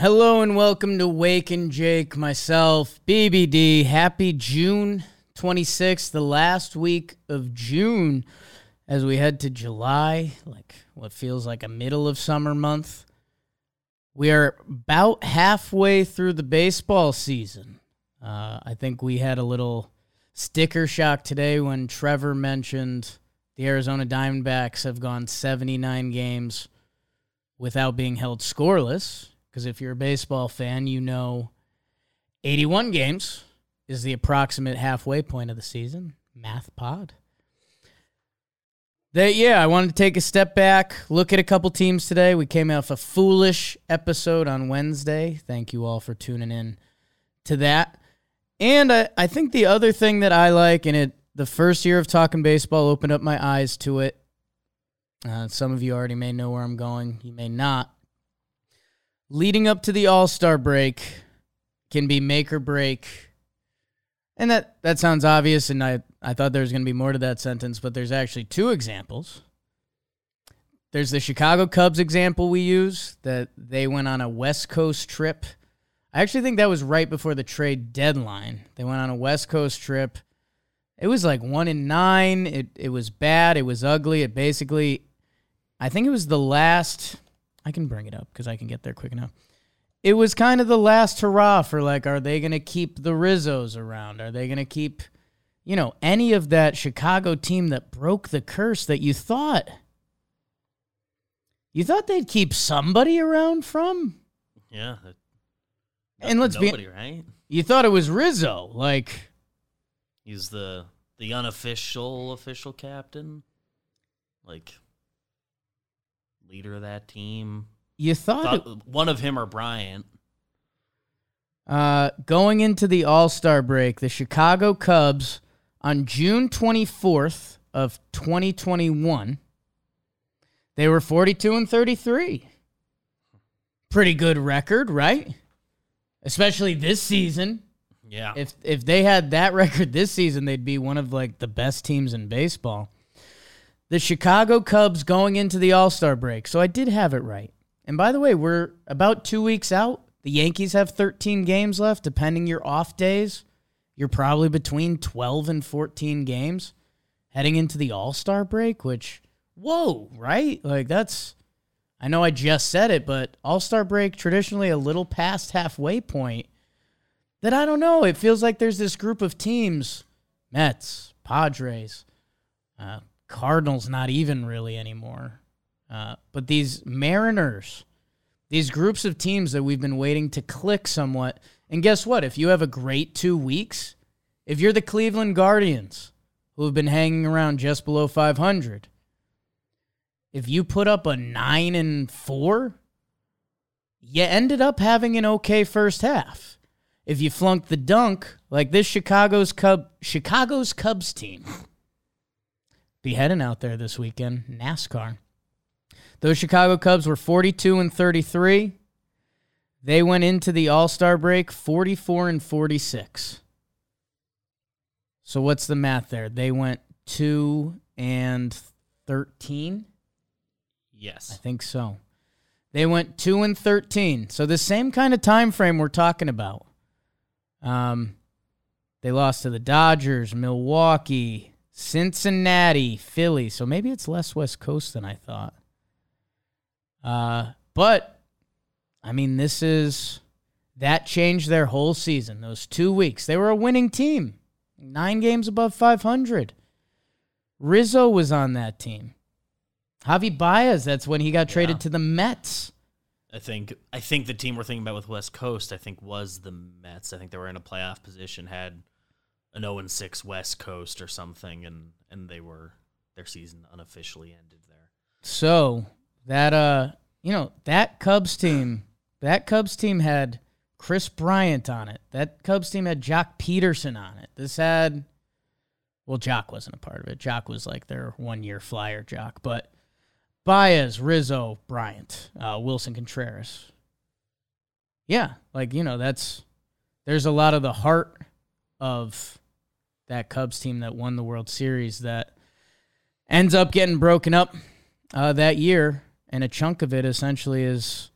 Hello and welcome to Wake and Jake, myself, BBD. Happy June 26th, the last week of June as we head to July, like what feels like a middle of summer month. We are about halfway through the baseball season. Uh, I think we had a little sticker shock today when Trevor mentioned the Arizona Diamondbacks have gone 79 games without being held scoreless. Because if you're a baseball fan, you know 81 games is the approximate halfway point of the season. Math pod. That yeah, I wanted to take a step back, look at a couple teams today. We came off a foolish episode on Wednesday. Thank you all for tuning in to that. And I, I think the other thing that I like, and it the first year of talking baseball opened up my eyes to it. Uh, some of you already may know where I'm going. You may not leading up to the All Star break can be make or break. And that, that sounds obvious, and I, I thought there was going to be more to that sentence, but there's actually two examples. There's the Chicago Cubs example we use that they went on a West Coast trip. I actually think that was right before the trade deadline. They went on a West Coast trip. It was like one in nine. It it was bad. It was ugly. It basically, I think it was the last I can bring it up because I can get there quick enough. It was kind of the last hurrah for like, are they going to keep the Rizzos around? Are they going to keep, you know, any of that Chicago team that broke the curse that you thought, you thought they'd keep somebody around from? Yeah. And let's nobody, be, right? You thought it was Rizzo, like he's the the unofficial official captain, like leader of that team. You thought, Thought one of him or Bryant. Uh, going into the All Star break, the Chicago Cubs on June 24th of 2021, they were 42 and 33. Pretty good record, right? Especially this season. Yeah. If if they had that record this season, they'd be one of like the best teams in baseball. The Chicago Cubs going into the All Star break. So I did have it right. And by the way, we're about two weeks out. The Yankees have 13 games left. Depending your off days, you're probably between 12 and 14 games heading into the All Star break, which, whoa, right? Like, that's, I know I just said it, but All Star break traditionally a little past halfway point. That I don't know. It feels like there's this group of teams Mets, Padres, uh, Cardinals, not even really anymore. Uh, but these Mariners, these groups of teams that we've been waiting to click somewhat. And guess what? If you have a great two weeks, if you're the Cleveland Guardians, who have been hanging around just below 500, if you put up a nine and four, you ended up having an okay first half. If you flunked the dunk, like this Chicago's Cub Chicago's Cubs team, be heading out there this weekend, NASCAR. Those Chicago Cubs were 42 and 33. They went into the All-Star break 44 and 46. So what's the math there? They went 2 and 13. Yes. I think so. They went 2 and 13. So the same kind of time frame we're talking about. Um they lost to the Dodgers, Milwaukee, Cincinnati, Philly. So maybe it's less West Coast than I thought. Uh, but I mean, this is that changed their whole season. Those two weeks, they were a winning team, nine games above 500. Rizzo was on that team. Javi Baez, that's when he got traded to the Mets. I think I think the team we're thinking about with West Coast, I think was the Mets. I think they were in a playoff position, had an 0 and 6 West Coast or something, and and they were their season unofficially ended there. So that uh, you know, that Cubs team, that Cubs team had Kris Bryant on it. That Cubs team had Joc Pederson on it. This had well, Joc wasn't a part of it. Joc was like their one year flyer Joc, but Baez, Rizzo, Bryant, uh, Willson Contreras. Yeah, like you know, that's there's a lot of the heart of that Cubs team that won the World Series that ends up getting broken up uh, that year, and a chunk of it essentially is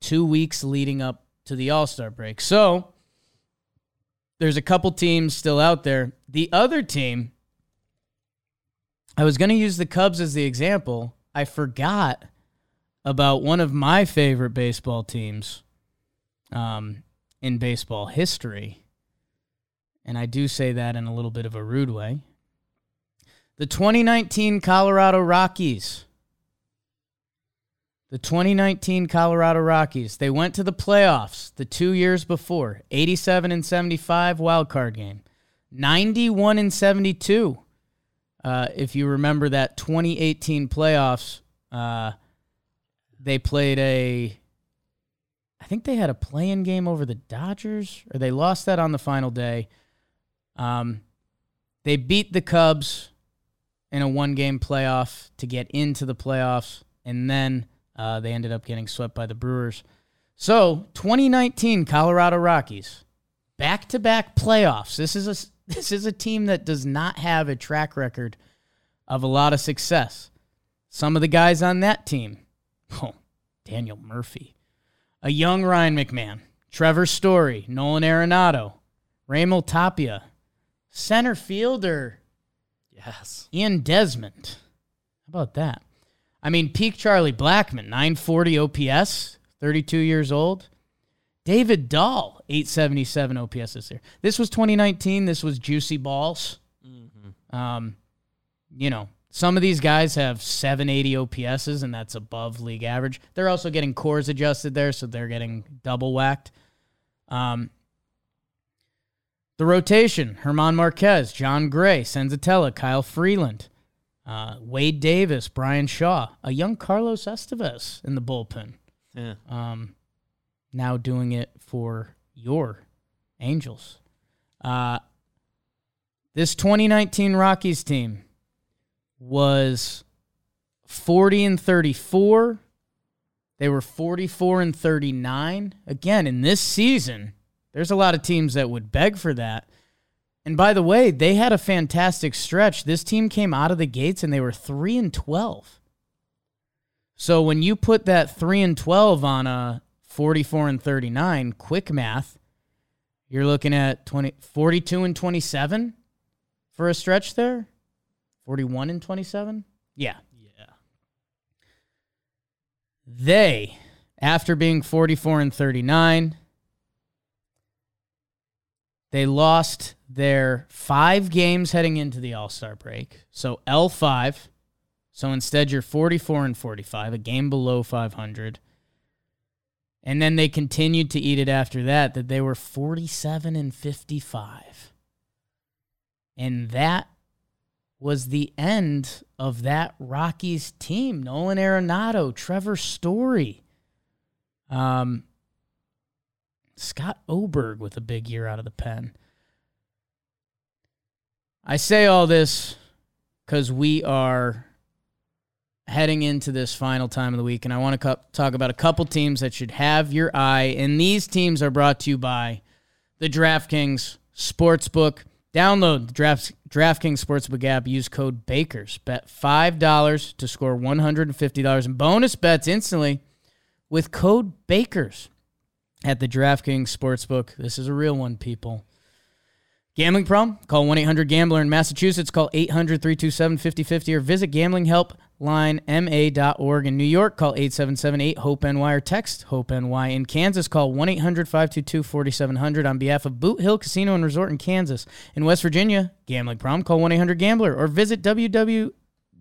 two weeks leading up to the All Star break. So there's a couple teams still out there. The other team, I was going to use the Cubs as the example. I forgot about one of my favorite baseball teams um, in baseball history. And I do say that in a little bit of a rude way. The 2019 Colorado Rockies. The 2019 Colorado Rockies. They went to the playoffs the two years before 87 and 75 wild card game, 91 and 72. Uh, if you remember that 2018 playoffs, uh, they played a. I think they had a play-in game over the Dodgers, or they lost that on the final day. Um, they beat the Cubs in a one-game playoff to get into the playoffs, and then uh, they ended up getting swept by the Brewers. So, 2019 Colorado Rockies, back-to-back playoffs. This is a this is a team that does not have a track record of a lot of success. Some of the guys on that team, oh, Daniel Murphy, a young Ryan McMahon, Trevor Story, Nolan Arenado, Raimel Tapia, center fielder Yes. Ian Desmond. How about that? I mean, peak Charlie Blackmon, 940 OPS, 32 years old. David Dahl, 877 OPS this year. This was 2019. This was juicy balls. Um, you know, some of these guys have 780 OPSs, and that's above league average. They're also getting Coors adjusted there, so they're getting double whacked. Um, the rotation German Marquez, Jon Gray, Senzatela, Kyle Freeland, uh, Wade Davis, Bryan Shaw, a young Carlos Estevez in the bullpen. Yeah. Um, now doing it for your Angels. Uh, this 2019 Rockies team was 40 and 34. They were 44 and 39. Again, in this season, there's a lot of teams that would beg for that. And by the way, they had a fantastic stretch. This team came out of the gates and they were 3 and 12. So when you put that 3 and 12 on a 44 and 39, quick math, you're looking at 20 42 and 27 for a stretch there. 41 and 27? Yeah. Yeah. They, after being 44 and 39, they lost their five games heading into the All Star break. So L5. So instead, you're 44 and 45, a game below 500. And then they continued to eat it after that, that they were 47 and 55. And that was the end of that Rockies team. Nolan Arenado, Trevor Story, um, Scott Oberg with a big year out of the pen. I say all this because we are heading into this final time of the week, and I want to talk about a couple teams that should have your eye. And these teams are brought to you by the DraftKings Sportsbook. Download the Draft, DraftKings Sportsbook app. Use code BAKERS. Bet $5 to score $150 in bonus bets instantly with code BAKERS at the DraftKings Sportsbook. This is a real one, people. Gambling problem? Call 1 800 Gambler in Massachusetts. Call 800 327 5050 or visit gamblinghelplinema.org. In New York, call 877 8 HOPE NY or text HOPE NY. In Kansas, call 1 800 522 4700 on behalf of Boot Hill Casino and Resort in Kansas. In West Virginia, gambling problem? Call 1 800 Gambler or visit www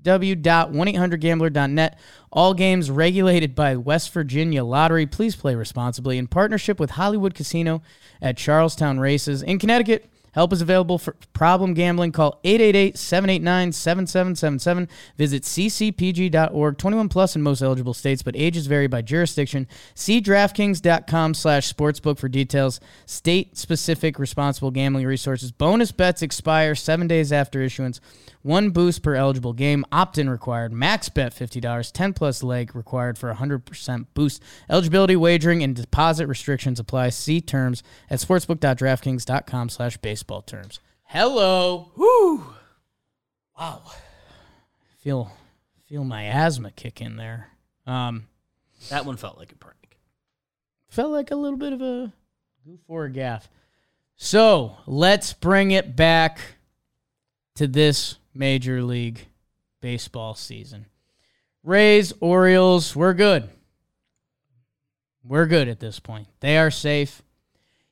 www.1800gambler.net. All games regulated by West Virginia Lottery. Please play responsibly in partnership with Hollywood Casino at Charlestown Races. In Connecticut, Help is available for problem gambling. Call 888-789-7777. Visit ccpg.org. 21 plus in most eligible states, but ages vary by jurisdiction. See DraftKings.com slash sportsbook for details. State-specific responsible gambling resources. Bonus bets expire seven days after issuance. One boost per eligible game. Opt-in required. Max bet $50. 10 plus leg required for 100% boost. Eligibility, wagering, and deposit restrictions apply. See terms at sportsbook.draftkings.com slash base baseball terms. Hello. Whoo. Wow. Feel feel my asthma kick in there. Um That one felt like a prank. felt like a little bit of a goof or a gaff. So let's bring it back to this Major League Baseball season. Rays, Orioles, we're good. We're good at this point. They are safe.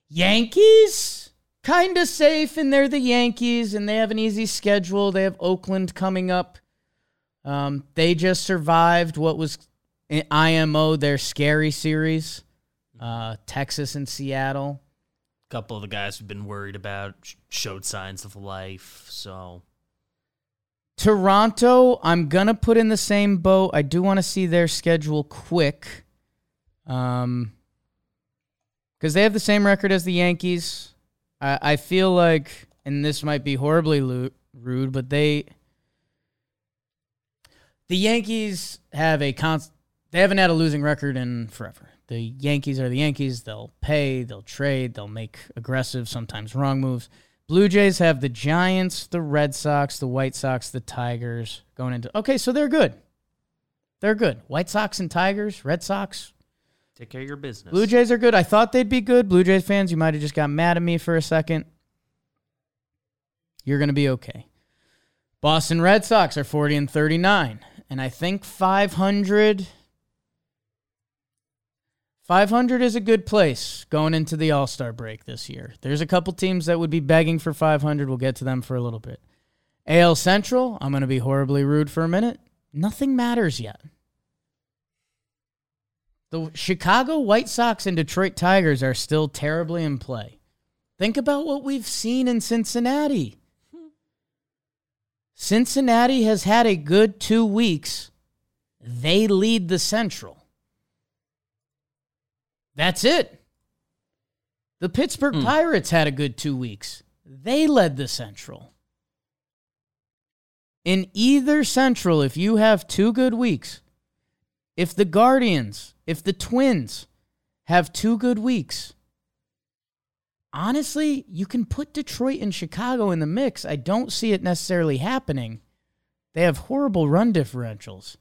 Yankees, kind of safe, and they're the Yankees, and they have an easy schedule. They have Oakland coming up. Um, they just survived what was IMO, their scary series, uh, Texas and Seattle. A couple of the guys we've been worried about showed signs of life, so. Toronto, I'm going to put in the same boat. I do want to see their schedule quick. Um, because they have the same record as the Yankees. I, I feel like, and this might be horribly lo- rude, but they, the Yankees have a const, they haven't had a losing record in forever. The Yankees are the Yankees. They'll pay, they'll trade, they'll make aggressive, sometimes wrong moves. Blue Jays have the Giants, the Red Sox, the White Sox, the Tigers going into. Okay, so they're good. They're good. White Sox and Tigers, Red Sox, Take care of your business. Blue Jays are good. I thought they'd be good. Blue Jays fans, you might have just got mad at me for a second. You're going to be okay. Boston Red Sox are 40 and 39. And I think 500 500 is a good place going into the All-Star break this year. There's a couple teams that would be begging for 500. We'll get to them for a little bit. AL Central, I'm going to be horribly rude for a minute. Nothing matters yet. The Chicago White Sox and Detroit Tigers are still terribly in play. Think about what we've seen in Cincinnati. Cincinnati has had a good two weeks. They lead the Central. That's it. The Pittsburgh Hmm. Pirates had a good two weeks. They led the Central. In either Central, if you have two good weeks, if the Guardians, if the Twins have two good weeks, honestly, you can put Detroit and Chicago in the mix. I don't see it necessarily happening. They have horrible run differentials.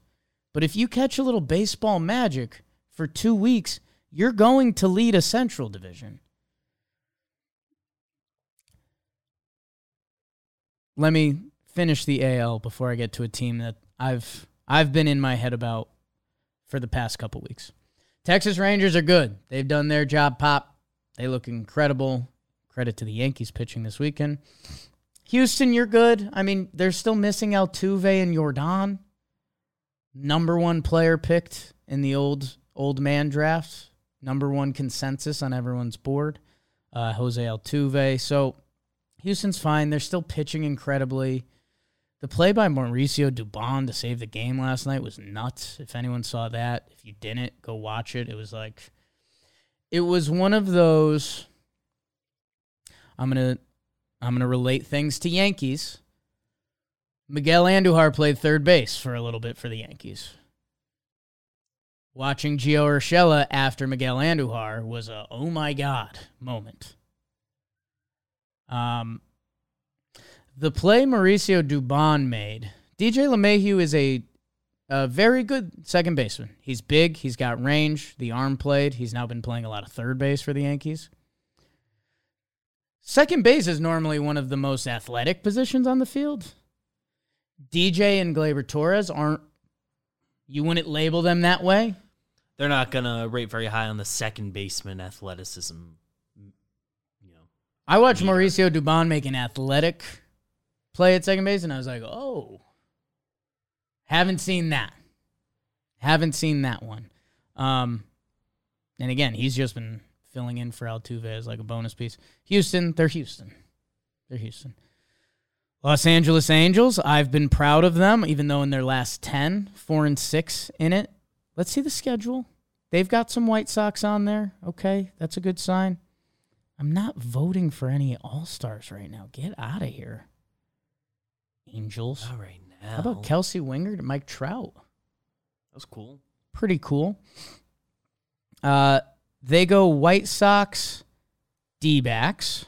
But if you catch a little baseball magic for two weeks, you're going to lead a Central division. Let me finish the AL before I get to a team that I've I've been in my head about for the past couple weeks. Texas Rangers are good. They've done their job, pop. They look incredible. Credit to the Yankees pitching this weekend. Houston, you're good. I mean, they're still missing Altuve and Yordan. Number one player picked in the old old man draft. Number one consensus on everyone's board. Uh, Jose Altuve. So Houston's fine. They're still pitching incredibly. The play by Mauricio Dubon to save the game last night was nuts. If anyone saw that, if you didn't, go watch it. It was like, it was one of those. I'm gonna, I'm gonna relate things to Yankees. Miguel Andujar played third base for a little bit for the Yankees. Watching Gio Urshela after Miguel Andujar was a oh my god moment. Um, the play Mauricio Dubon made, DJ LeMahieu is a, a very good second baseman. He's big, he's got range, the arm played. He's now been playing a lot of third base for the Yankees. Second base is normally one of the most athletic positions on the field. DJ and Gleyber Torres aren't, you wouldn't label them that way. They're not gonna rate very high on the second baseman athleticism. You know, I watched Neither. Mauricio Dubon make an athletic play at second base, and I was like, oh, haven't seen that. Haven't seen that one. Um, and again, he's just been filling in for Altuve as like a bonus piece. Houston, they're Houston. They're Houston. Los Angeles Angels, I've been proud of them, even though in their last 10, 4 and 6 in it. Let's see the schedule. They've got some White Sox on there. Okay, that's a good sign. I'm not voting for any All Stars right now. Get out of here. Angels. all right now. How about Kelsey Wingard and Mike Trout? That was cool. Pretty cool. Uh, they go White Sox, D backs,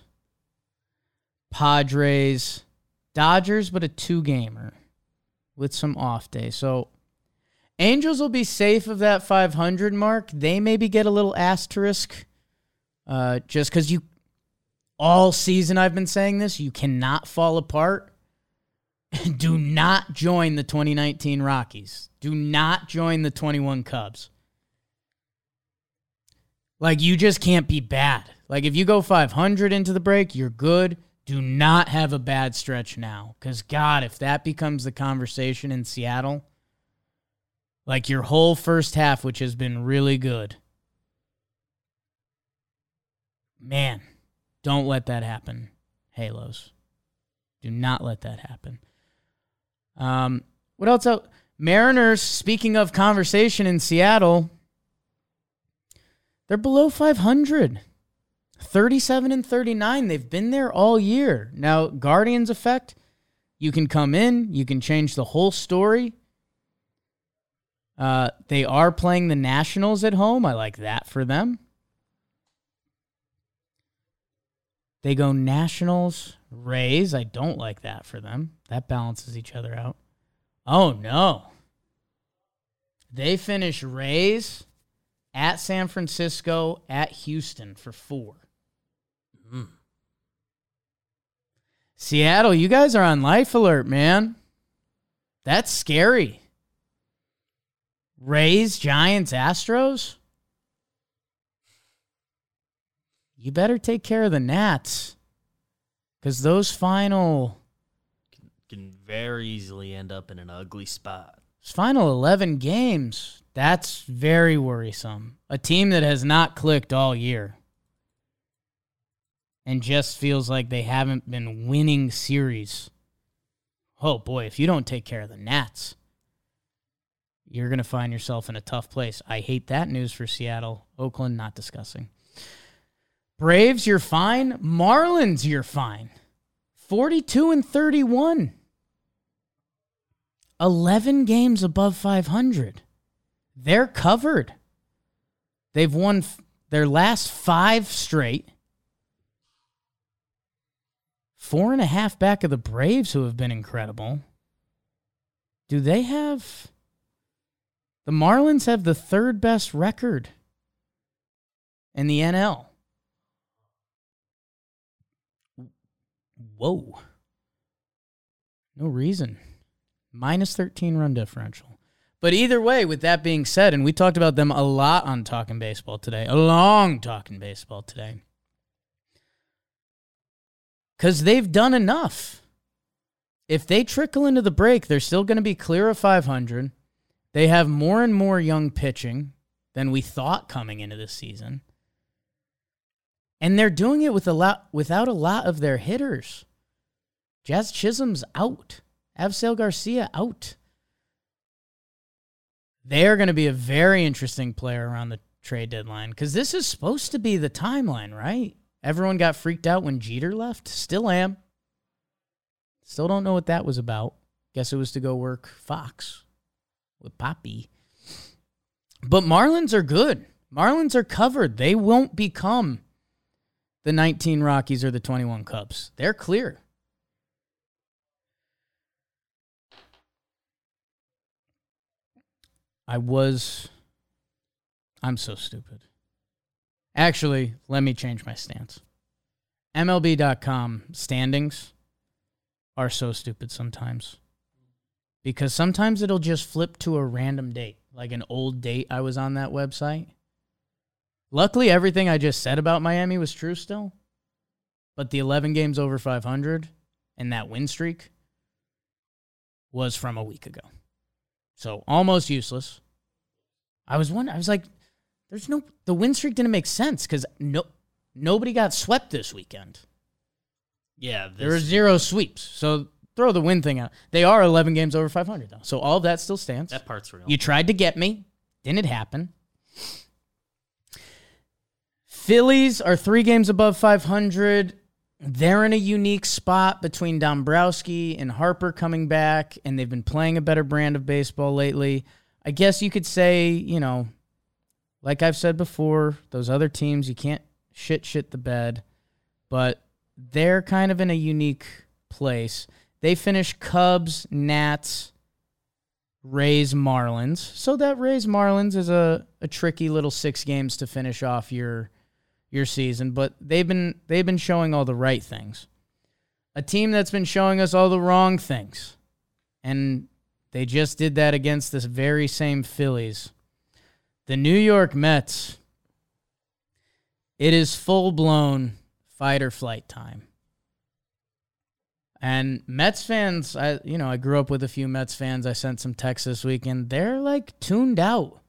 Padres, Dodgers, but a two gamer with some off day. So, Angels will be safe of that 500 mark. They maybe get a little asterisk uh, just because you, all season I've been saying this, you cannot fall apart. Do not join the 2019 Rockies. Do not join the 21 Cubs. Like, you just can't be bad. Like, if you go 500 into the break, you're good. Do not have a bad stretch now. Because, God, if that becomes the conversation in Seattle, like your whole first half, which has been really good, man, don't let that happen, Halos. Do not let that happen. Um, what else? Out? Mariners, speaking of conversation in Seattle, they're below 500. 37 and 39. They've been there all year. Now, Guardians effect, you can come in, you can change the whole story. Uh, they are playing the Nationals at home. I like that for them. They go Nationals, Rays. I don't like that for them. That balances each other out. Oh, no. They finish Rays at San Francisco, at Houston for four. Mm. Seattle, you guys are on life alert, man. That's scary. Rays, Giants, Astros. You better take care of the Nats. Because those final. Can, can very easily end up in an ugly spot. Final 11 games, that's very worrisome. A team that has not clicked all year and just feels like they haven't been winning series. Oh boy, if you don't take care of the Nats, you're going to find yourself in a tough place. I hate that news for Seattle. Oakland, not discussing. Braves, you're fine. Marlins, you're fine. 42 and 31. 11 games above 500. They're covered. They've won f- their last five straight. Four and a half back of the Braves, who have been incredible. Do they have. The Marlins have the third best record in the NL. Whoa. No reason. Minus 13 run differential. But either way, with that being said, and we talked about them a lot on Talking Baseball today, a long Talking Baseball today, because they've done enough. If they trickle into the break, they're still going to be clear of 500. They have more and more young pitching than we thought coming into this season. And they're doing it with a lot without a lot of their hitters. Jazz Chisholm's out. Avisail Garcia out. They're going to be a very interesting player around the trade deadline because this is supposed to be the timeline, right? Everyone got freaked out when Jeter left. Still am. Still don't know what that was about. Guess it was to go work Fox with Poppy. But Marlins are good. Marlins are covered. They won't become the 19 Rockies or the 21 Cubs. They're clear. I was. I'm so stupid. Actually, let me change my stance. MLB.com standings are so stupid sometimes because sometimes it'll just flip to a random date, like an old date I was on that website. Luckily, everything I just said about Miami was true still, but the 11 games over 500 and that win streak was from a week ago. So almost useless. I was wondering, I was like, there's no, the win streak didn't make sense because no, nobody got swept this weekend. Yeah, there were zero sweeps. So throw the win thing out. They are 11 games over 500 though. So all of that still stands. That part's real. You tried to get me, didn't it happen. Phillies are three games above 500. They're in a unique spot between Dombrowski and Harper coming back, and they've been playing a better brand of baseball lately. I guess you could say, you know, like I've said before, those other teams, you can't shit shit the bed, but they're kind of in a unique place. They finish Cubs, Nats, Rays Marlins. So that Rays Marlins is a, a tricky little six games to finish off your your season, but they've been they've been showing all the right things. A team that's been showing us all the wrong things. And they just did that against this very same Phillies. The New York Mets. It is full blown fight or flight time. And Mets fans, I you know, I grew up with a few Mets fans. I sent some texts this weekend. They're like tuned out.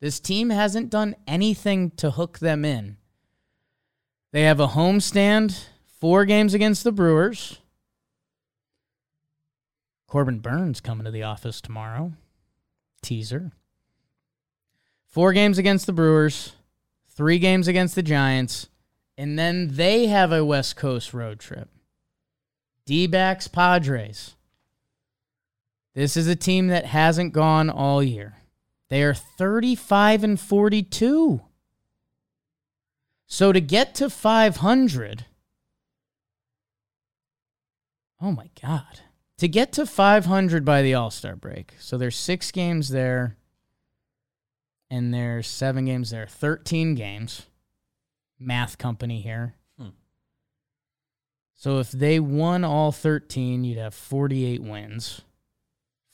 This team hasn't done anything to hook them in. They have a homestand, four games against the Brewers. Corbin Burnes coming to the office tomorrow. Teaser. Four games against the Brewers, three games against the Giants, and then they have a West Coast road trip. D backs Padres. This is a team that hasn't gone all year. They are 35 and 42. So to get to 500, oh my God. To get to 500 by the All Star break, so there's six games there, and there's seven games there, 13 games. Math company here. Hmm. So if they won all 13, you'd have 48 wins.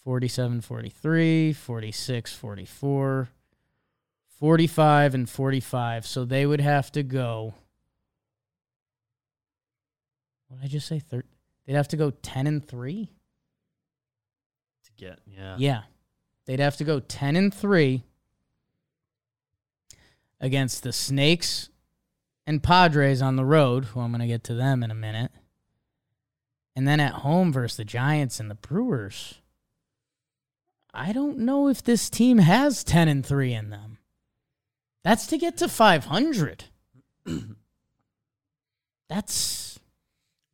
47 43, 46 44, 45 and 45. So they would have to go What did I just say? Thir- They'd have to go 10 and 3? To get, yeah. Yeah. They'd have to go 10 and 3 against the Snakes and Padres on the road, who I'm going to get to them in a minute. And then at home versus the Giants and the Brewers. I don't know if this team has 10 and 3 in them. That's to get to 500. That's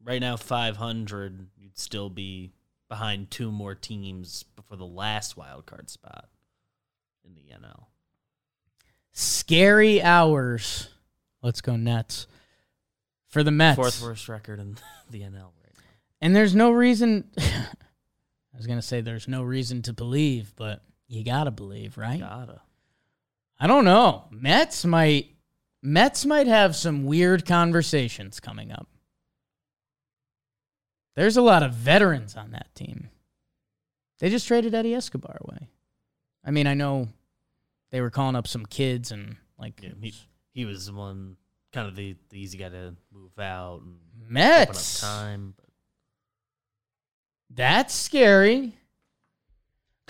Right now, 500, you'd still be behind two more teams before the last wild card spot in the NL. scary hours. Let's go Nets. For the Mets. Fourth worst record in the NL right now. And there's no reason. I was going to say there's no reason to believe, but you got to believe, right? You Gotta. I don't know. Mets might. Mets might have some weird conversations coming up. There's a lot of veterans on that team. They just traded Eddie Escobar away. I mean, I know they were calling up some kids and like Yeah, he, he was the one, kind of the, the easy guy to move out and open up Mets. time. But That's scary.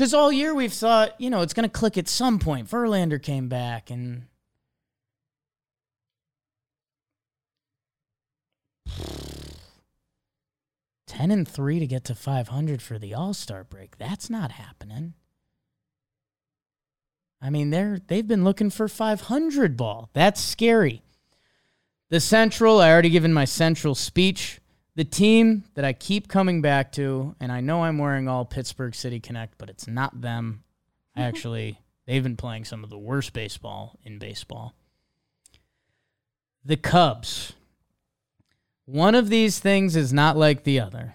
Because all year we've thought, you know, it's going to click at some point. Verlander came back and. Ten and three to get to five hundred for the All Star break. That's not happening. I mean, they're they've been looking for five hundred ball. That's scary. The Central, I already given my Central speech. The team that I keep coming back to, and I know I'm wearing all Pittsburgh City Connect, but it's not them. I actually, they've been playing some of the worst baseball in baseball. The Cubs. One of these things is not like the other.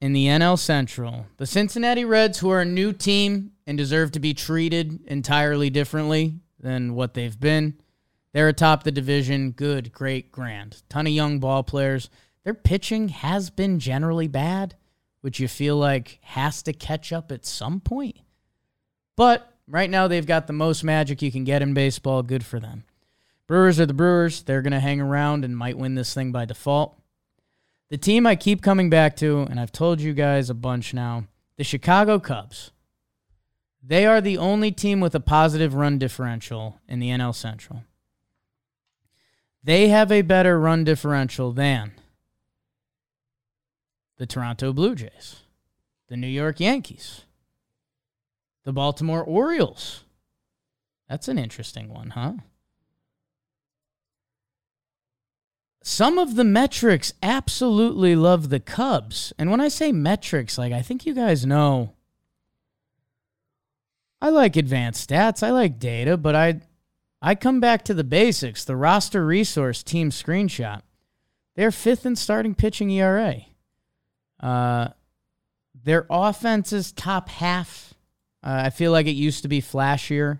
In the NL Central, the Cincinnati Reds, who are a new team and deserve to be treated entirely differently than what they've been, they're atop the division. Good, great, grand. Ton of young ball players. Their pitching has been generally bad, which you feel like has to catch up at some point. But right now, they've got the most magic you can get in baseball. Good for them. Brewers are the Brewers. They're going to hang around and might win this thing by default. The team I keep coming back to, and I've told you guys a bunch now, the Chicago Cubs. They are the only team with a positive run differential in the NL Central. They have a better run differential than the Toronto Blue Jays, the New York Yankees, the Baltimore Orioles. That's an interesting one, huh? Some of the metrics absolutely love the Cubs. And when I say metrics, like I think you guys know I like advanced stats, I like data, but I I come back to the basics, the roster resource team screenshot. They're fifth in starting pitching ERA. Uh, their offense is top half. Uh, I feel like it used to be flashier.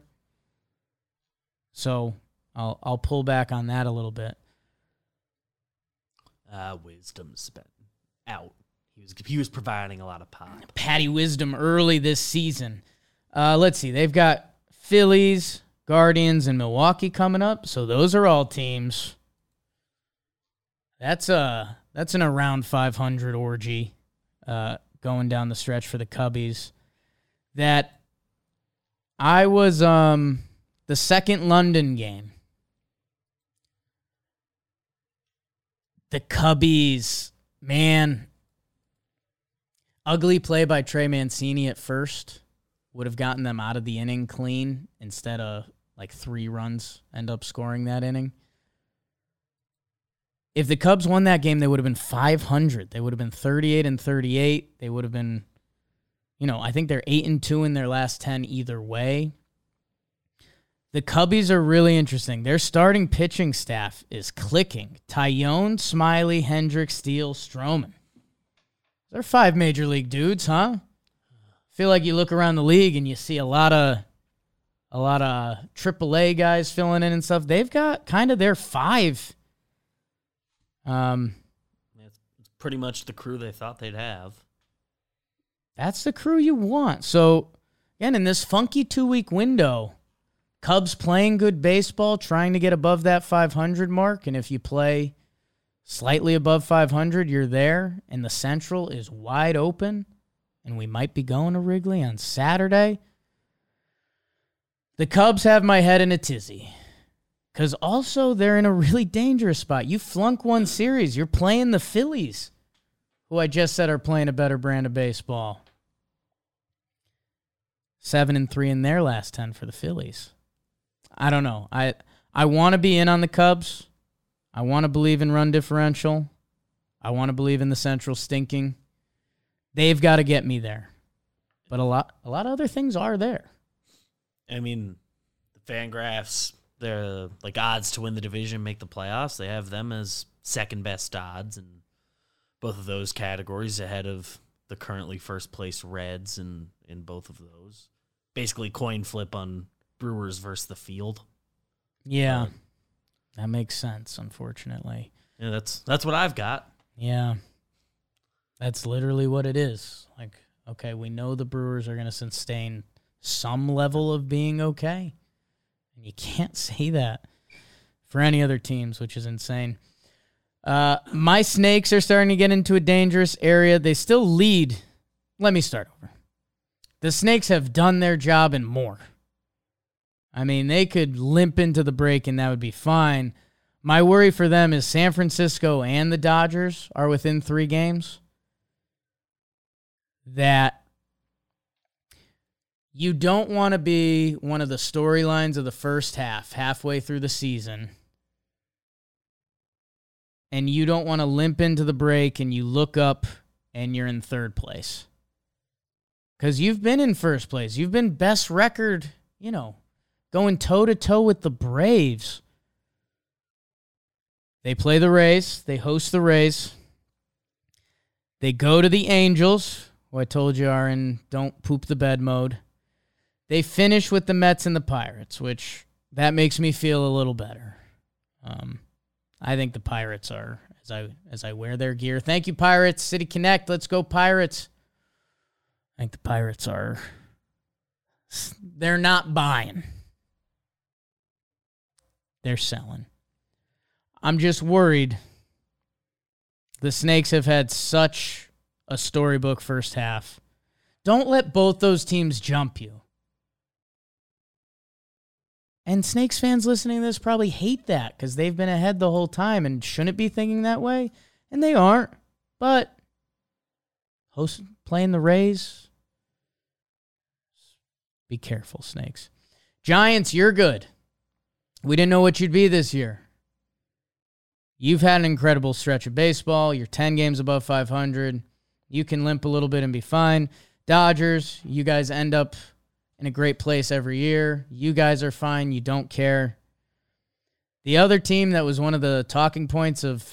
So I'll I'll pull back on that a little bit. Uh, Wisdom's been out. He was he was providing a lot of pop. Patty Wisdom early this season. Uh, let's see. They've got Phillies, Guardians, and Milwaukee coming up. So those are all teams. That's a that's an around 500 orgy uh, going down the stretch for the Cubbies. That I was um the second London game. The Cubbies, man, ugly play by Trey Mancini at first would have gotten them out of the inning clean instead of like three runs end up scoring that inning. If the Cubs won that game, they would have been 500. They would have been 38 and 38. They would have been, you know, I think they're 8 and 2 in their last 10 either way. The Cubbies are really interesting. Their starting pitching staff is clicking. Taillon, Smyly, Hendricks, Steele, Stroman. They're five major league dudes, huh? Feel like you look around the league and you see a lot of a lot of AAA guys filling in and stuff. They've got kind of their five. Um, it's, pretty much the crew they thought they'd have. That's the crew you want. So again, in this funky two week window, Cubs playing good baseball, trying to get above that 500 mark. And if you play slightly above 500, you're there. And the Central is wide open. And we might be going to Wrigley on Saturday. The Cubs have my head in a tizzy. Because also, they're in a really dangerous spot. You flunk one series, you're playing the Phillies, who I just said are playing a better brand of baseball. Seven and three in their last 10 for the Phillies. I don't know. I I want to be in on the Cubs. I want to believe in run differential. I want to believe in the Central stinking. They've got to get me there. But a lot a lot of other things are there. I mean, the Fangraphs, they're like odds to win the division, make the playoffs. They have them as second best odds in both of those categories ahead of the currently first place Reds and in both of those. Basically coin flip on Brewers versus the field. Yeah. Um, that makes sense, unfortunately. Yeah, that's that's what I've got. Yeah. That's literally what it is. Like, okay, we know the Brewers are going to sustain some level of being okay. And you can't say that for any other teams, which is insane. Uh, my Snakes are starting to get into a dangerous area. They still lead. Let me start over. The Snakes have done their job and more. I mean, they could limp into the break and that would be fine. My worry for them is San Francisco and the Dodgers are within three games. That you don't want to be one of the storylines of the first half, halfway through the season. And you don't want to limp into the break and you look up and you're in third place. Because you've been in first place. You've been best record, you know, going toe to toe with the Braves. They play the Rays, they host the Rays. They go to the Angels, who I told you are in don't poop the bed mode. They finish with the Mets and the Pirates, which that makes me feel a little better. Um, I think the Pirates are as I as I wear their gear. Thank you, Pirates. City Connect. Let's go, Pirates. I think the Pirates are they're not buying they're selling. I'm just worried. The Snakes have had such a storybook first half. Don't let both those teams jump you. And Snakes fans listening to this probably hate that because they've been ahead the whole time and shouldn't be thinking that way. And they aren't. But host playing the Rays. Be careful, Snakes. Giants, you're good. We didn't know what you'd be this year. You've had an incredible stretch of baseball. You're 10 games above 500. You can limp a little bit and be fine. Dodgers, you guys end up in a great place every year. You guys are fine. You don't care. The other team that was one of the talking points of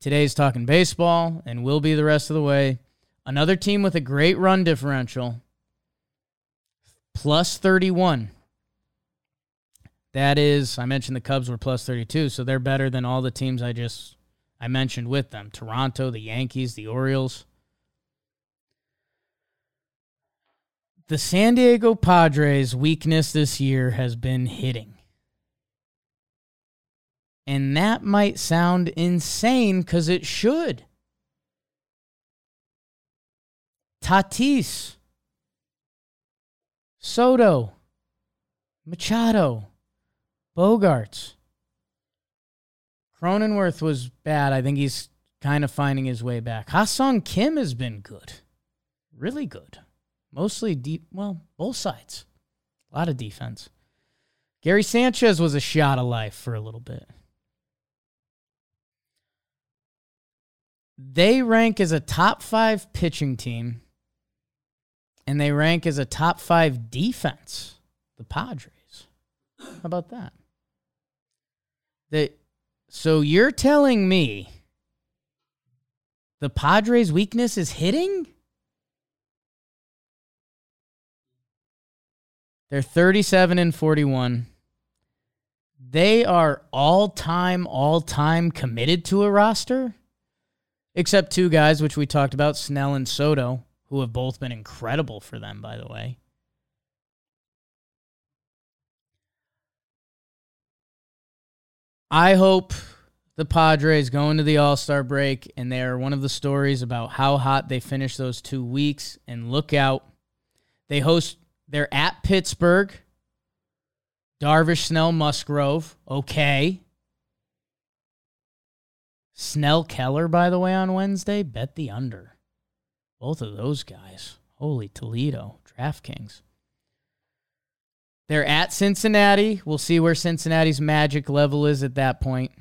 today's talking baseball and will be the rest of the way Another team with a great run differential, plus 31. That is, I mentioned the Cubs were plus 32, so they're better than all the teams I just I mentioned with them. Toronto, the Yankees, the Orioles. The San Diego Padres' weakness this year has been hitting. And that might sound insane because it should. Tatis, Soto, Machado, Bogaerts. Cronenworth was bad. I think he's kind of finding his way back. Ha-Seong Kim has been good. Really good. Mostly deep, well, both sides. A lot of defense. Gary Sanchez was a shot of life for a little bit. They rank as a top five pitching team, and they rank as a top five defense, the Padres. How about that? That so you're telling me the Padres' weakness is hitting? They're 37 and 41. They are all time, all time committed to a roster, except two guys, which we talked about Snell and Soto, who have both been incredible for them, by the way. I hope the Padres go into the All Star break and they are one of the stories about how hot they finish those two weeks. And look out. They host, they're at Pittsburgh. Darvish, Snell, Musgrove. Okay. Snell Keller, by the way, on Wednesday. Bet the under. Both of those guys. Holy Toledo. DraftKings. They're at Cincinnati. We'll see where Cincinnati's magic level is at that point.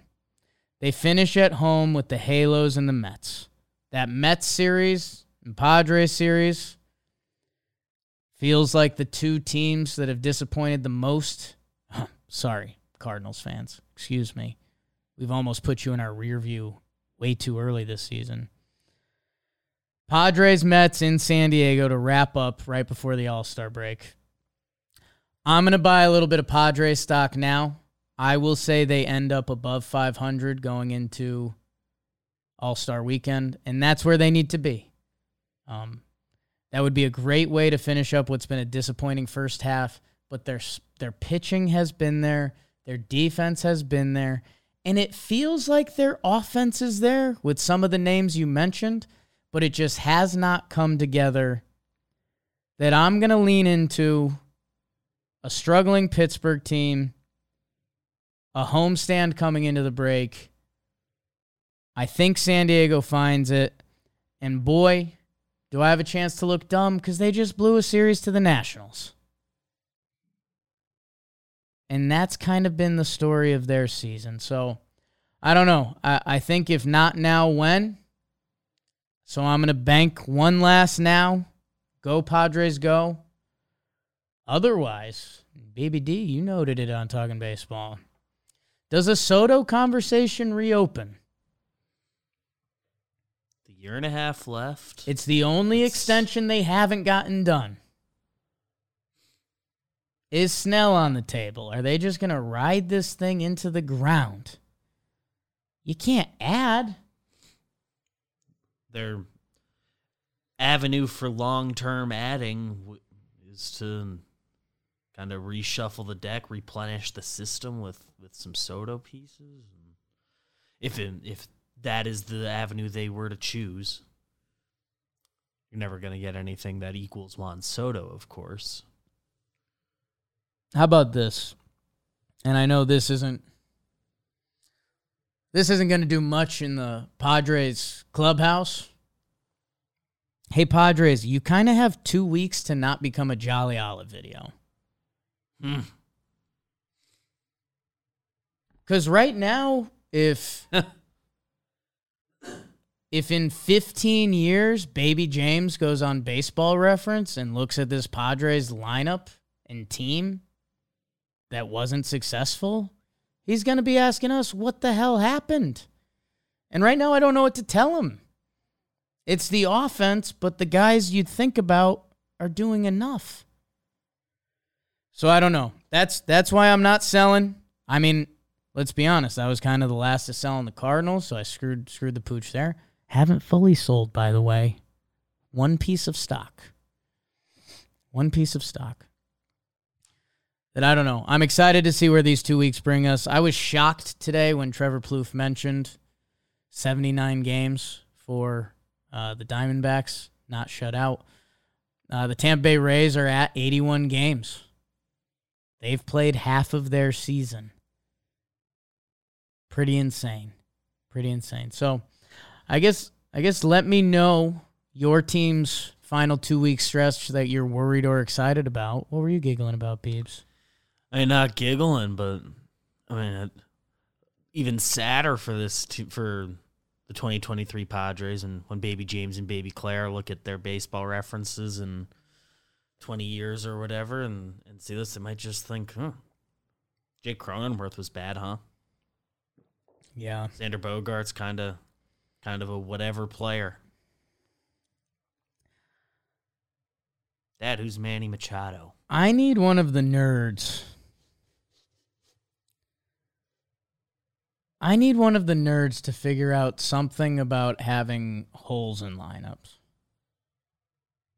They finish at home with the Halos and the Mets. That Mets series and Padres series feels like the two teams that have disappointed the most. Sorry, Cardinals fans. Excuse me. We've almost put you in our rear view way too early this season. Padres Mets in San Diego to wrap up right before the All Star break. I'm going to buy a little bit of Padres stock now. I will say they end up above 500 going into All Star weekend, and that's where they need to be. Um, that would be a great way to finish up what's been a disappointing first half, but their, their pitching has been there, their defense has been there, and it feels like their offense is there with some of the names you mentioned, but it just has not come together. That I'm going to lean into a struggling Pittsburgh team, a homestand coming into the break. I think San Diego finds it. And boy, do I have a chance to look dumb because they just blew a series to the Nationals. And that's kind of been the story of their season. So I don't know. I, I think if not now, when? So I'm going to bank one last now. Go, Padres, go. Otherwise, Baby D, you noted it on Talking Baseball. Does a Soto conversation reopen? Year and a half left. It's the only it's... extension they haven't gotten done. Is Snell on the table? Are they just going to ride this thing into the ground? You can't add. Their avenue for long term adding is to kind of reshuffle the deck, replenish the system with with some Soto pieces. If it, if that is the avenue they were to choose, you're never going to get anything that equals Juan Soto, of course. How about this? And I know this isn't this isn't going to do much in the Padres clubhouse. Hey Padres, you kind of have 2 weeks to not become a Jolly Olive video. Hmm. Because right now, if if in 15 years Baby James goes on Baseball Reference and looks at this Padres lineup and team that wasn't successful, he's going to be asking us what the hell happened. And right now, I don't know what to tell him. It's the offense, but the guys you'd think about are doing enough. So I don't know. That's that's why I'm not selling. I mean, let's be honest. I was kind of the last to sell on the Cardinals, so I screwed screwed the pooch there. Haven't fully sold, by the way. One piece of stock. One piece of stock. That I don't know. I'm excited to see where these two weeks bring us. I was shocked today when Trevor Plouffe mentioned 79 games for uh, the Diamondbacks, not shut out. Uh, the Tampa Bay Rays are at 81 games. They've played half of their season. Pretty insane. Pretty insane. So, I guess I guess let me know your team's final two week stretch that you're worried or excited about. What were you giggling about, Beebs? I mean, not giggling, but I mean, it, even sadder for this t- for the 2023 Padres and when Baby James and Baby Claire look at their baseball references in 20 years or whatever and, and see this, they might just think, huh, Jake Cronenworth was bad, huh? Yeah. Xander Bogaerts kind of kind of a whatever player. Dad, who's Manny Machado? I need one of the nerds. I need one of the nerds to figure out something about having holes in lineups.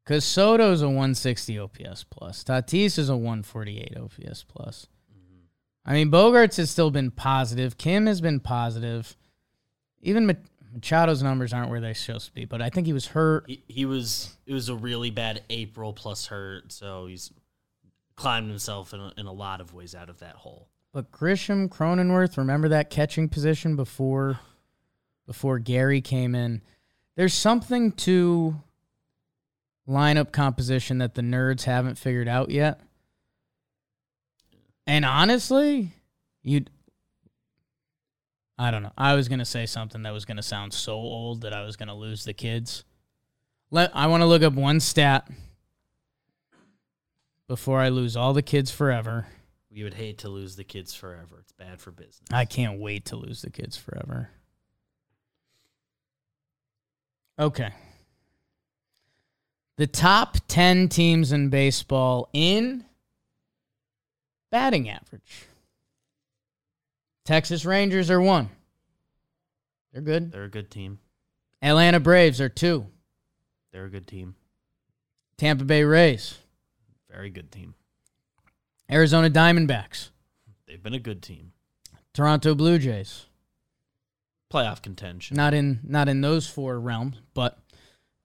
Because Soto's a 160 OPS plus. Tatis is a 148 OPS plus. Mm-hmm. I mean, Bogaerts has still been positive. Kim has been positive. Even Machado's numbers aren't where they're supposed to be, but I think he was hurt. He, he was. It was a really bad April plus hurt, so he's climbed himself in a, in a lot of ways out of that hole. But Grisham, Cronenworth, remember that catching position before before Gary came in. There's something to lineup composition that the nerds haven't figured out yet. And honestly, you I don't know. I was going to say something that was going to sound so old that I was going to lose the kids. Let I want to look up one stat before I lose all the kids forever. We would hate to lose the kids forever. It's bad for business. I can't wait to lose the kids forever. Okay. The top 10 teams in baseball in batting average. Texas Rangers are one. They're good. They're a good team. Atlanta Braves are two. They're a good team. Tampa Bay Rays. Very good team. Arizona Diamondbacks. They've been a good team. Toronto Blue Jays. Playoff contention. Not in not in those four realms, but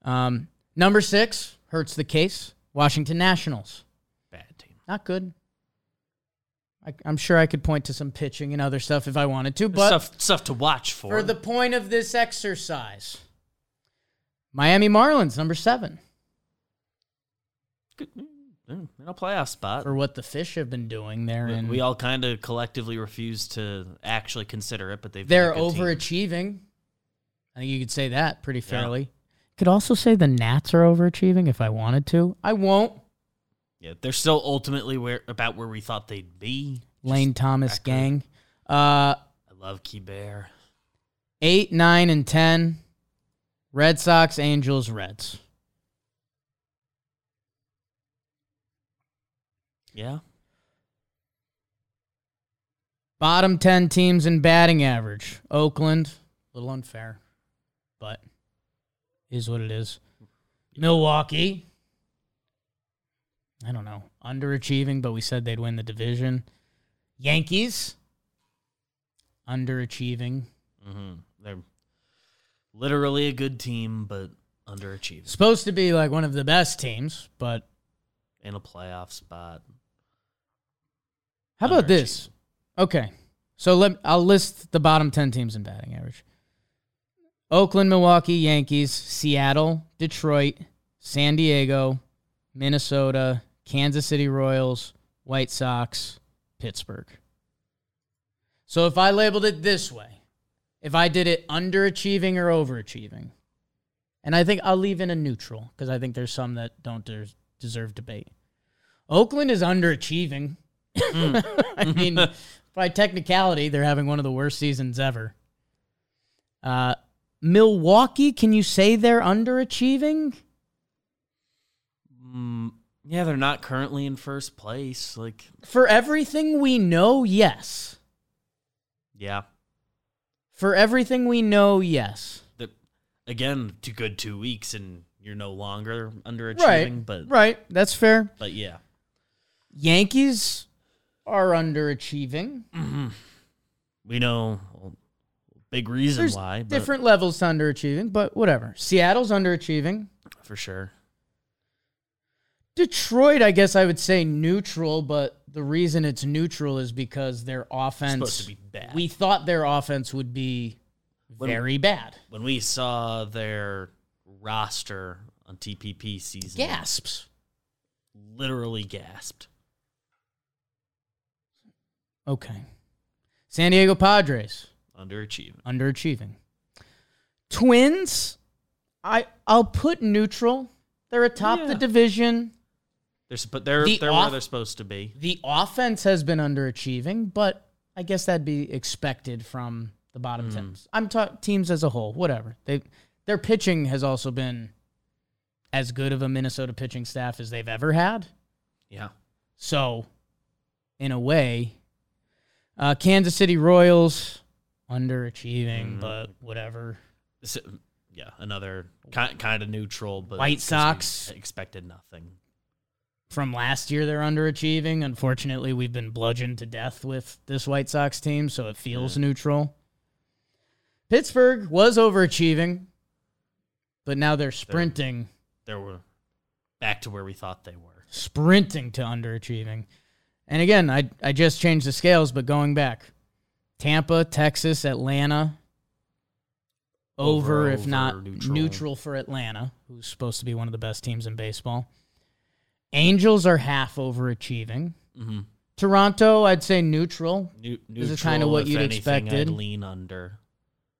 um, number six hurts the case. Washington Nationals. Bad team. Not good. I, I'm sure I could point to some pitching and other stuff if I wanted to, but stuff stuff to watch for. for the point of this exercise, Miami Marlins number seven Good- mm, in a playoff spot. for what the fish have been doing there, We- and we all kind of collectively refuse to actually consider it, but they've been a they're good team. overachieving. I think you could say that pretty fairly. Could also say the Nats are overachieving if I wanted to. I won't. Yeah, they're still ultimately where about where we thought they'd be. Lane Thomas accurate. gang. Uh, I love Keibert. eight, nine, and ten. Red Sox, Angels, Reds. Yeah, Bottom 10 teams in batting average. Oakland, a little unfair, but is what it is. Milwaukee, I don't know, underachieving, but we said they'd win the division. Yankees, underachieving. hmm they're literally a good team, but underachieving Supposed to be like one of the best teams, but in a playoff spot. how about this? Okay. So let I'll list the bottom 10 teams in batting average. Oakland, Milwaukee, Yankees, Seattle, Detroit, San Diego, Minnesota, Kansas City Royals, White Sox, Pittsburgh. So if I labeled it this way, if I did it underachieving or overachieving, and I think I'll leave in a neutral because I think there's some that don't des- deserve debate. Oakland is underachieving. I mean, by technicality, they're having one of the worst seasons ever. Uh, Milwaukee, can you say they're underachieving? Mm, yeah, they're not currently in first place. Like, For everything we know, yes. yeah, For everything we know, yes. the, again, too good two weeks and you're no longer underachieving. Right. But Right. That's fair. but yeah, Yankees are underachieving. Mm-hmm. we know a big reason There's why. But different levels to underachieving, but whatever. Seattle's underachieving. for sure. Detroit, I guess I would say neutral, but the reason it's neutral is because their offense supposed to be bad. We thought their offense would be When- very bad. When we saw their roster on TPP season, Gasps. literally gasped. Okay. San Diego Padres Underachieving. underachieving. Twins, I I'll put neutral. They're atop the division. They're suppo- they're The they're off- where they're supposed to be. The offense has been underachieving, but I guess that'd be expected from the bottom Hmm. ten. I'm talking teams as a whole. Whatever they their pitching has also been as good of a Minnesota pitching staff as they've ever had. Yeah. So, in a way, uh, Kansas City Royals underachieving, Mhm. but whatever. So, yeah, another kind kind of neutral, but White Sox. expected nothing. From last year, they're underachieving. Unfortunately, we've been bludgeoned to death with this White Sox team, so it feels neutral. Pittsburgh was overachieving, but now they're sprinting, They were back to where we thought they were. sprinting to underachieving. And again, I I just changed the scales, but going back, Tampa, Texas, Atlanta, over, Over, if over, not neutral. neutral. for Atlanta, who's supposed to be one of the best teams in baseball. Angels are half overachieving. Mm-hmm. Toronto, I'd say neutral. New, This is kinda what if you'd anything, expected. I'd lean under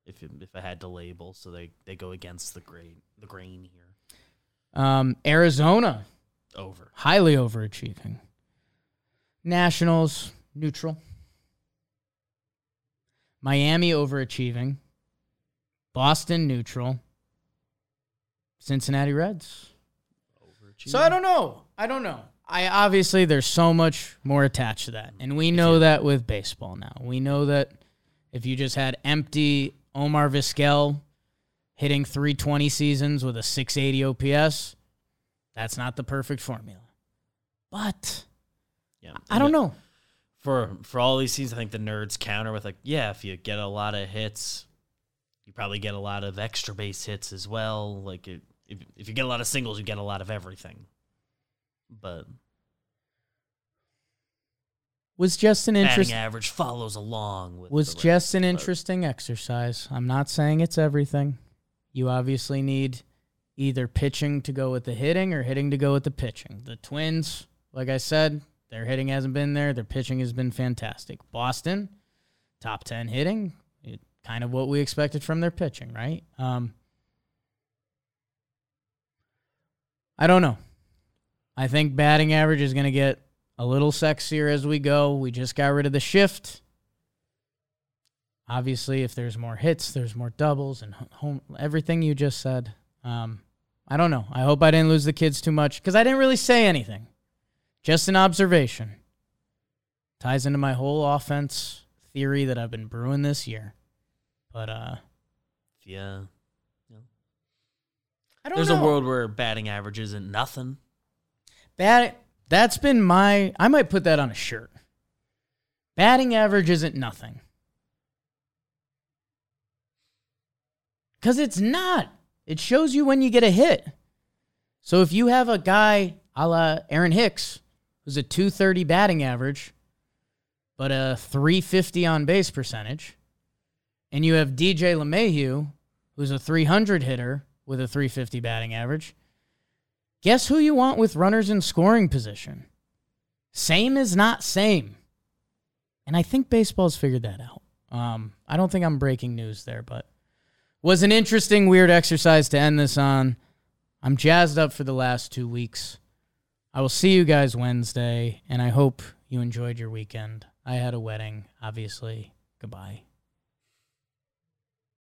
if it, if I had to label, so they, they go against the grain the grain here. Um, Arizona, Over. highly overachieving. Nationals, neutral. Miami, overachieving. Boston, neutral. Cincinnati Reds. So I don't know. I don't know. I obviously there's so much more attached to that. And we know that with baseball now. We know that if you just had empty Omar Vizquel hitting 320 seasons with a 680 OPS, that's not the perfect formula. But Yeah, I don't know. For for all these seasons, I think the nerds counter with like, yeah, if you get a lot of hits, you probably get a lot of extra base hits as well. Like it, if if you get a lot of singles, you get a lot of everything. But Was just an batting interest average follows along with was the just an but- interesting exercise. I'm not saying it's everything. You obviously need either pitching to go with the hitting or hitting to go with the pitching. The Twins, like I said, their hitting hasn't been there. Their pitching has been fantastic. Boston, top 10 hitting, it, kind of what we expected from their pitching, right? Um, I don't know. I think batting average is going to get a little sexier as we go. We just got rid of the shift. Obviously, if there's more hits, there's more doubles and home everything you just said. Um, I don't know. I hope I didn't lose the kids too much because I didn't really say anything. Just an observation. Ties into my whole offense theory that I've been brewing this year. But uh, yeah. I don't There's know. a world where batting average isn't nothing. That that's been my I might put that on a shirt. Batting average isn't nothing. Cuz it's not. It shows you when you get a hit. So if you have a guy a la Aaron Hicks who's a 230 batting average but a 350 on base percentage and you have DJ LeMahieu who's a 300 hitter with a 350 batting average, Guess who you want with runners in scoring position? Same is not same. And I think baseball's figured that out. Um, I don't think I'm breaking news there, but was an interesting, weird exercise to end this on. I'm jazzed up for the last two weeks. I will see you guys Wednesday, and I hope you enjoyed your weekend. I had a wedding, obviously. Goodbye.